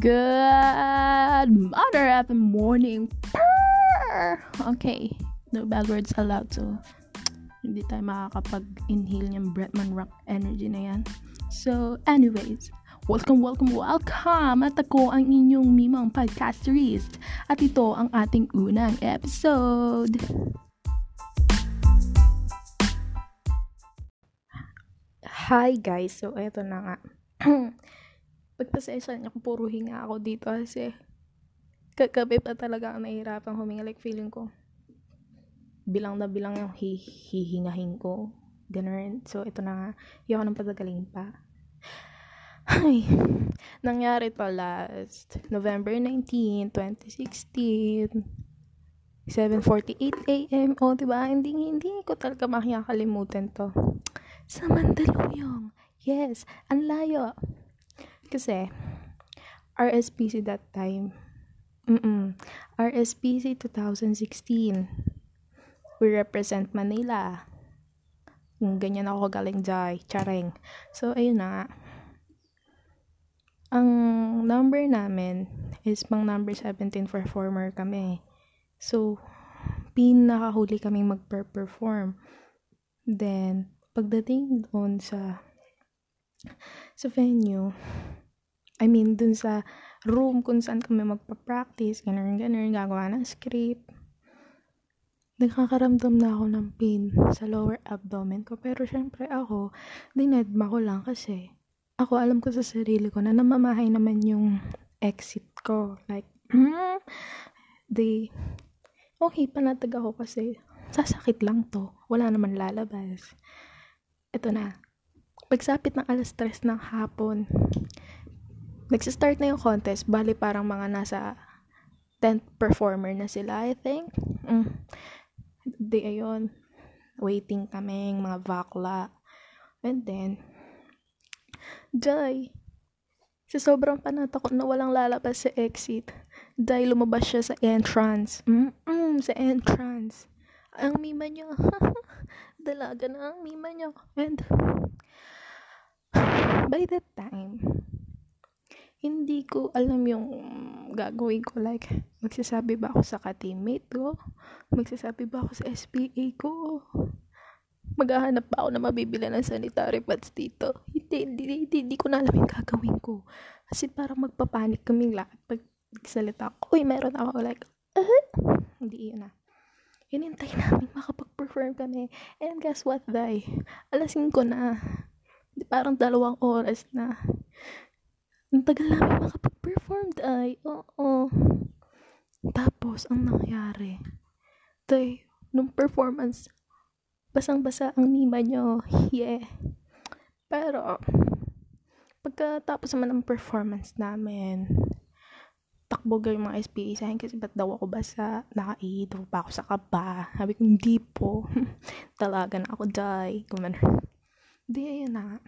Good mother of morning. Purr! Okay, no bad words allowed so hindi tayo makakapag-inhale ng Bretman Rock energy na yan. So, anyways, welcome, welcome, welcome! At ako ang inyong mimang podcasterist. At ito ang ating unang episode. Hi guys, so eto na nga. Pagpasensya niyo kung puro hinga ako dito kasi kagabi pa talaga ako nahihirapan huminga. Like feeling ko, bilang na bilang yung hi- hihingahin ko. Ganun. So, ito na nga. Hindi ako patagaling pa. Ay, nangyari to last November 19, 2016. 7.48 a.m. O, oh, diba? Hindi, hindi ko talaga makakalimutan to. Sa Mandaluyong. Yes, ang layo. Kasi, RSPC that time. Mm-mm. RSPC 2016. We represent Manila. Ganyan ako galing Jai. Charing. So, ayun na nga. Ang number namin is pang number 17 performer kami. So, pinakahuli kaming magper-perform. Then, pagdating doon sa sa venue, I mean, dun sa room kung saan kami magpa-practice, ganun, ganun, gagawa ng script. Nagkakaramdam na ako ng pain sa lower abdomen ko. Pero syempre ako, dinedma ko lang kasi ako alam ko sa sarili ko na namamahay naman yung exit ko. Like, mm, they, okay, panatag ako kasi sasakit lang to. Wala naman lalabas. Ito na. Pagsapit ng alas 3 ng hapon, nagsistart na yung contest. Bali, parang mga nasa 10th performer na sila, I think. Mm. Di, ayun. Waiting kaming mga bakla. And then, Jai, sa sobrang panatakot na walang lalabas sa exit, Jai lumabas siya sa entrance. Mm-mm, sa entrance. Ang mima niya, dalaga na ang mima niya. And, by that time, hindi ko alam yung gagawin ko. Like, magsasabi ba ako sa ka-teammate ko? Magsasabi ba ako sa SPA ko? Maghahanap ba ako na mabibili ng sanitary pads dito? Hindi, hindi, hindi, hindi ko na alam yung gagawin ko. Kasi parang magpapanik kaming lahat pag nagsalita ko. Uy, meron ako like, uh, hindi yun na. Hinintay namin makapag-perform kami. And guess what, day? Alas 5 na. Parang dalawang oras na. Ang tagal namin makapag-perform, day. Oo. Tapos, ang nangyari, day, nung performance, basang-basa ang nima nyo. Yeah. Pero, pagkatapos naman ng performance namin, takbo yung mga SPA sa akin kasi ba't daw ako basa, nakaido pa ako sa kaba. Sabi ko, hindi po. Talaga na ako, die. Gumanon. Di, ayun na.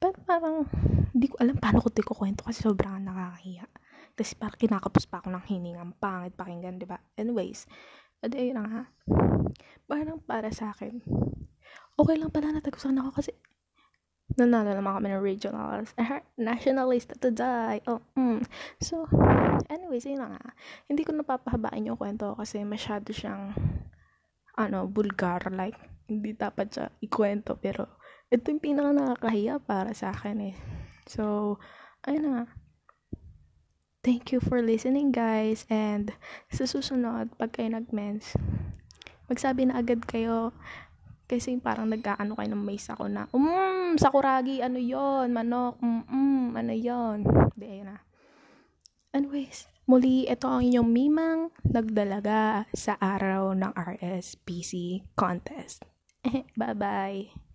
Pero parang, hindi ko alam paano ko ito kwento kasi sobrang nakakahiya. Kasi parang kinakapos pa ako ng hiningang pangit pakinggan, di ba? Anyways, adi ayun na nga. Parang para sa akin, okay lang pala natagusan ako kasi nanalo naman kami ng regionals. Nationalist to die. Oh, mm. So, anyways, yun na nga. Hindi ko napapahabain yung kwento kasi masyado siyang, ano, vulgar. Like, hindi dapat siya ikwento. Pero, ito yung pinaka nakakahiya para sa akin eh. So, ayun na. Thank you for listening, guys. And, sa susunod, pag kayo nag-mens, magsabi na agad kayo kasi parang nag-aano kayo ng mais ako na, um, sakuragi, ano yon manok, um, ano yon Hindi, ayun na. Anyways, muli, ito ang inyong mimang nagdalaga sa araw ng RSPC contest. Bye-bye!